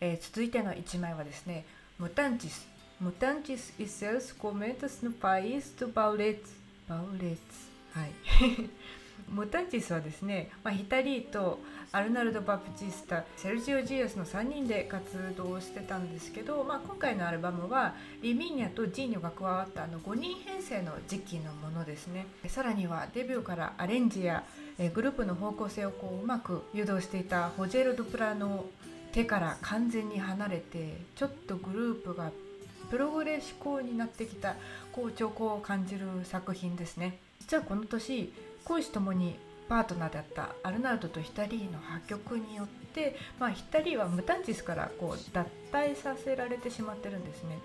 えー、続いての1枚はですね「Mutantes Mutantes e seus cometas no país do Baurets」バウレッツはい。ムタンチスはですね、まあ、ヒタリーとアルナルド・バプチスタセルジオ・ジーアスの3人で活動してたんですけど、まあ、今回のアルバムはリミーニャとジーニョが加わったあの5人編成の時期のものですね。さらにはデビューからアレンジやグループの方向性をこううまく誘導していたホジェル・ドプラの手から完全に離れてちょっとグループがプログレ志向になってきたこう兆候を感じる作品ですね。実はこの年公私ともにパートナーだったアルナルドとヒタリーの破局によって、まあ、ヒタリーはムタンチスからこう脱退させられてしまってるんですね。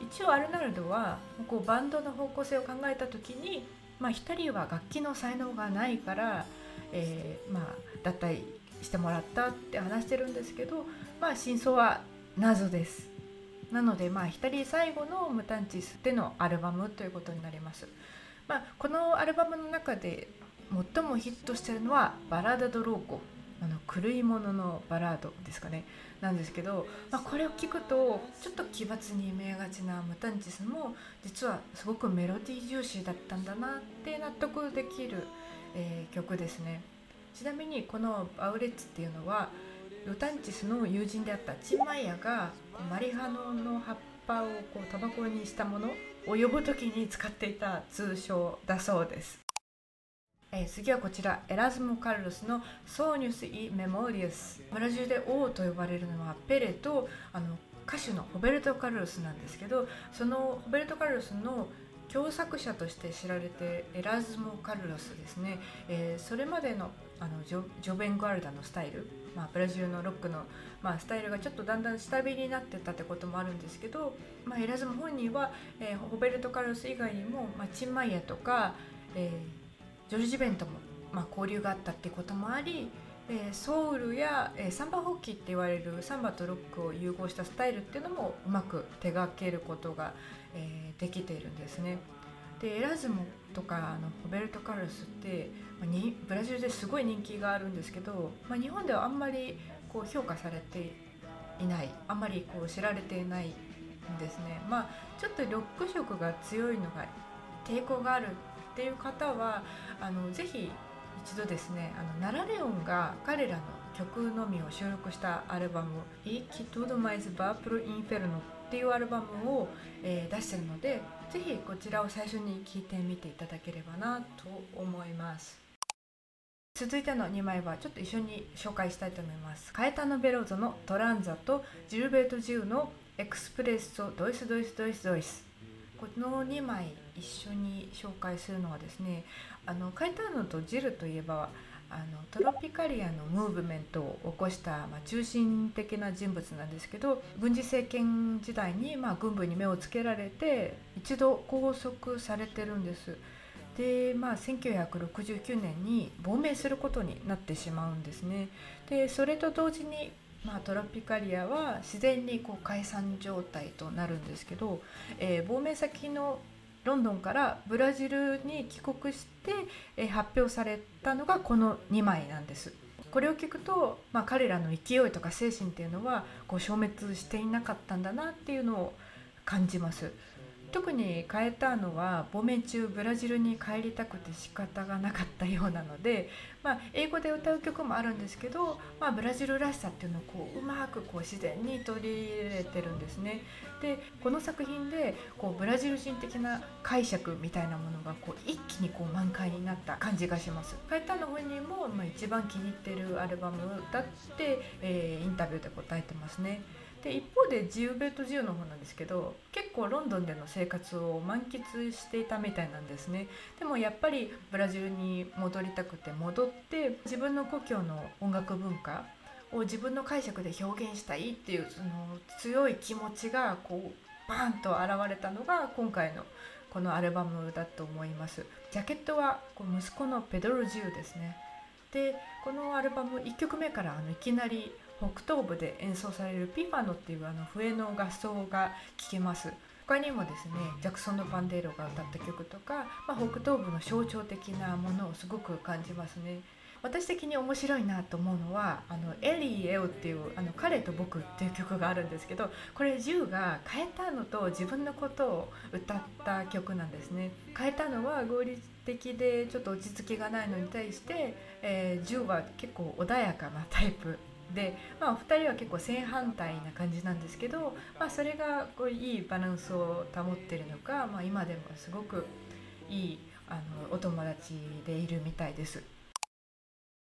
一応アルナルドはこうバンドの方向性を考えた時に、まあ、ヒタリーは楽器の才能がないから、えー、まあ、脱退してもらったって話してるんですけど、まあ、真相は謎です。なので、まあ、ヒタリー最後のムタンチスでのアルバムということになります、まあ、このアルバムの中で最もヒットしてるのは「バラーダ・ド・ローコ」あの狂いもののバラードですかね。なんですけど、まあ、これを聞くとちょっと奇抜に見えがちなムタンチスも実はすごくメロディー重視だったんだなって納得できる、えー、曲ですね。ちなみにこの「バウレッツ」っていうのはムタンチスの友人であったチン・マイアがマリファナの葉っぱをこうタバコにしたものを呼ぶ時に使っていた通称だそうです。えー、次はこちらエラズモ・カルロスの「ソーニュス・イ・メモリアス」ブラジルで王と呼ばれるのはペレとあの歌手のホベルト・カルロスなんですけどそのホベルト・カルロスの共作者として知られてエラズモ・カルロスですね、えー、それまでのあのジョジョベン・ガルダのスタイル、まあ、ブラジルのロックの、まあ、スタイルがちょっとだんだん下火になってたってこともあるんですけど、まあ、エラズモ本人は、えー、ホベルト・カルロス以外にも、まあ、チンマイヤとか、えージョルジ・ベンとも、まあ、交流があったってこともあり、えー、ソウルや、えー、サンバホッキーって言われるサンバとロックを融合したスタイルっていうのもうまく手がけることが、えー、できているんですね。でエラズモとかあのホベルト・カルスって、まあ、にブラジルですごい人気があるんですけど、まあ、日本ではあんまりこう評価されていないあんまりこう知られていないんですね。まあ、ちょっとロック色が強いのが抵抗があるっていう方はあのぜひ一度ですねあのナラレオンが彼らの曲のみを収録したアルバム「E Que Tudo Mais Va Pro Inferno」っていうアルバムを、えー、出してるのでぜひこちらを最初に聴いてみていただければなと思います。続いての2枚はちょっと一緒に紹介したいと思います。カエタノ・ベローゾの「トランザ」とジルベート・ジウの「エクスプレッソ・ドイス・ドイス・ドイス・ドイス」この2枚一緒に紹介するのはですねあのカイターノとジルといえばあのトロピカリアのムーブメントを起こした、まあ、中心的な人物なんですけど軍事政権時代に、まあ、軍部に目をつけられて一度拘束されてるんです。でまあ、1969年に亡命することになってしまうんですね。でそれと同時にまあ、トロピカリアは自然にこう解散状態となるんですけど、えー、亡命先のロンドンからブラジルに帰国して、えー、発表されたのがこの2枚なんです。これを聞くと、まあ、彼らの勢いとか精神っていうのはこう消滅していなかったんだなっていうのを感じます。特にカエターノは亡命中ブラジルに帰りたくて仕方がなかったようなので、まあ、英語で歌う曲もあるんですけど、まあ、ブラジルらしさっていうのをこううまくこう自然に取り入れてるんですね。でこの作品でこうブラジル人的な解釈みたいなものがこう一気にこう満開になった感じがします。カエターノ本人も、まあ、一番気に入ってるアルバムだって、えー、インタビューで答えてますね。で一方でジウベット・ジウの方なんですけど結構ロンドンでの生活を満喫していたみたいなんですね。でもやっぱりブラジルに戻りたくて戻って自分の故郷の音楽文化を自分の解釈で表現したいっていうその強い気持ちがこうバーンと現れたのが今回のこのアルバムだと思います。ジャケットはこう息子のペドロ・ジウですね。でこのアルバム1曲目からあのいきなり北東部で演奏されるピファノっていうあの笛の合奏が聴けます。他にもですねジャクソンのパンデーロが歌った曲とか、まあ、北東部の象徴的なものをすごく感じますね。私的に面白いなと思うのは「あのエリー・エオ」っていう「あの彼と僕」っていう曲があるんですけどこれジューが変えたのと自分のことを歌った曲なんですね。変えたのは合理的でちょっと落ち着きがないのに対して、えー、ジューは結構穏やかなタイプで、まあ、お二人は結構正反対な感じなんですけど、まあ、それがこういいバランスを保ってるのか、まあ、今でもすごくいいあのお友達でいるみたいです。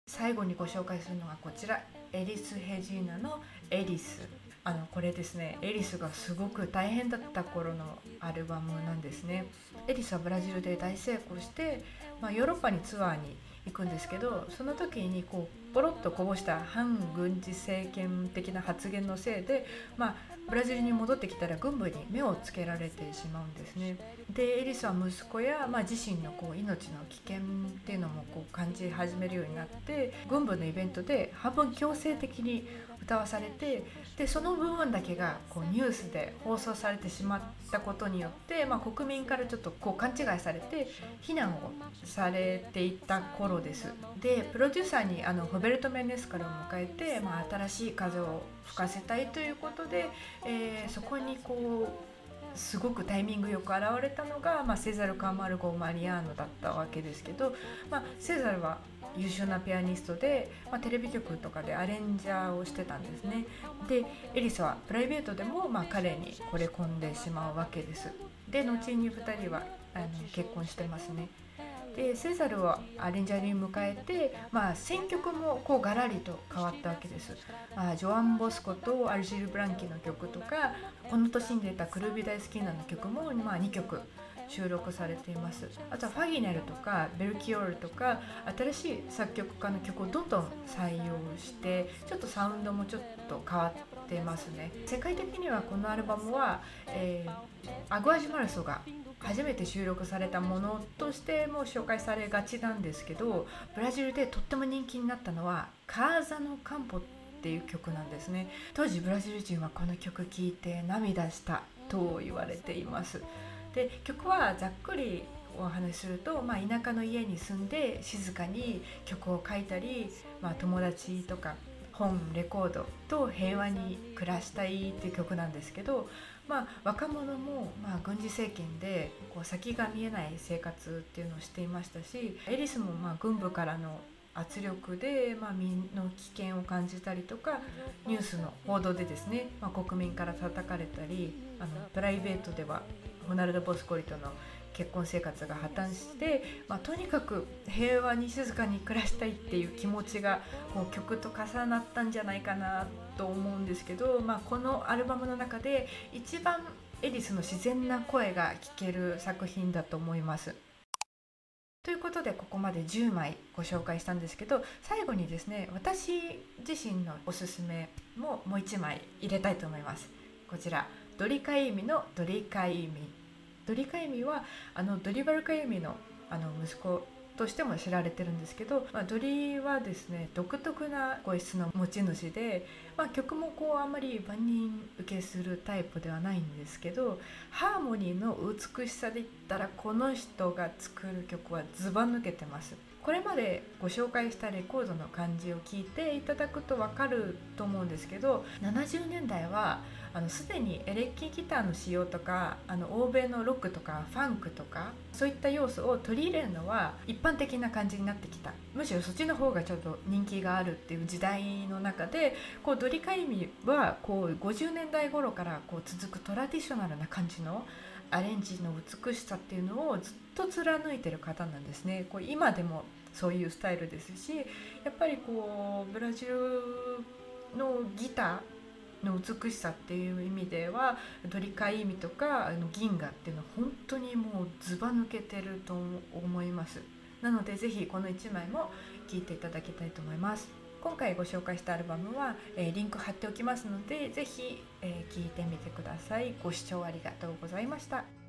最後にご紹介するのがこちらエリス・ヘジーナの「エリス」あのこれですねエリスがすごく大変だった頃のアルバムなんですねエリスはブラジルで大成功して、まあ、ヨーロッパにツアーに行くんですけどその時にこうポロッとこぼした反軍事政権的な発言のせいで、まあ、ブラジルに戻ってきたら軍部に目をつけられてしまうんですね。でエリスは息子や、まあ、自身のこう命の危険っていうのもこう感じ始めるようになって軍部のイベントで半分強制的に歌わされてでその部分だけがこうニュースで放送されてしまったことによって、まあ、国民からちょっとこう勘違いされて非難をされていた頃です。でプロデューサーにあのホベルト・メンネスカルを迎えて、まあ、新しい風を吹かせたいということで、えー、そこにこうすごくタイミングよく現れたのが、まあ、セザル・カーマルゴ・マリアーノだったわけですけど、まあ、セザルは優秀なピアニストで、まあ、テレビ局とかでアレンジャーをしてたんですね。でエリスはプライベートでも、まあ、彼に惚れ込んでしまうわけです。で後に2人はあの結婚してますね。でセザルをアレンジャーに迎えて、まあ、選曲もこうガラリと変わったわけです、まあ、ジョアン・ボスコとアルジル・ブランキの曲とかこの年に出たクルービ大好きなの曲も、まあ、2曲収録されています。あとはファギネルとかベルキオールとか新しい作曲家の曲をどんどん採用してちょっとサウンドもちょっと変わってますね。世界的にはこのアルバムは、えー、アグアジマルソが初めて収録されたものとしても紹介されがちなんですけどブラジルでとっても人気になったのは「カーザのカンポ」っていう曲なんですね。当時ブラジル人はこの曲聴いて涙したと言われています。で曲はざっくりお話しすると、まあ、田舎の家に住んで静かに曲を書いたり、まあ、友達とか本レコードと平和に暮らしたいっていう曲なんですけど、まあ、若者も、まあ、軍事政権でこう先が見えない生活っていうのをしていましたしエリスもまあ軍部からの圧力で、まあ、身の危険を感じたりとかニュースの報道でですね、まあ、国民から叩かれたりあのプライベートではホナルド・ボスコリとの結婚生活が破綻して、まあ、とにかく平和に静かに暮らしたいっていう気持ちがこう曲と重なったんじゃないかなと思うんですけど、まあ、このアルバムの中で一番エリスの自然な声が聴ける作品だと思います。ということでここまで10枚ご紹介したんですけど最後にですね私自身のおすすめももう1枚入れたいと思いますこちらドリカイミのドリカイミ。ドリカイミはあのドリバルカイミのあの息子としても知られてるんですけど、まあ、ドリはですね独特な声質の持ち主で、まあ、曲もこうあんまり万人受けするタイプではないんですけどハーモニーの美しさで言ったらこの人が作る曲はズバ抜けてます。これまでご紹介したレコードの感じを聞いていただくと分かると思うんですけど70年代はあのすでにエレキギターの使用とかあの欧米のロックとかファンクとかそういった要素を取り入れるのは一般的な感じになってきた。むしろそっちの方がちょっと人気があるっていう時代の中でこうドリカイミはこう50年代頃からこう続くトラディショナルな感じのアレンジの美しさっていうのをずっと貫いてる方なんですね。こう今でもそういうスタイルですしやっぱりこうブラジルのギターの美しさっていう意味ではドリカイミとかあの銀河っていうのは本当にもうずば抜けてると思います。なので是非この1枚も聴いていただきたいと思います。今回ご紹介したアルバムは、えー、リンク貼っておきますのでぜひ、えー、いてみてください。ご視聴ありがとうございました。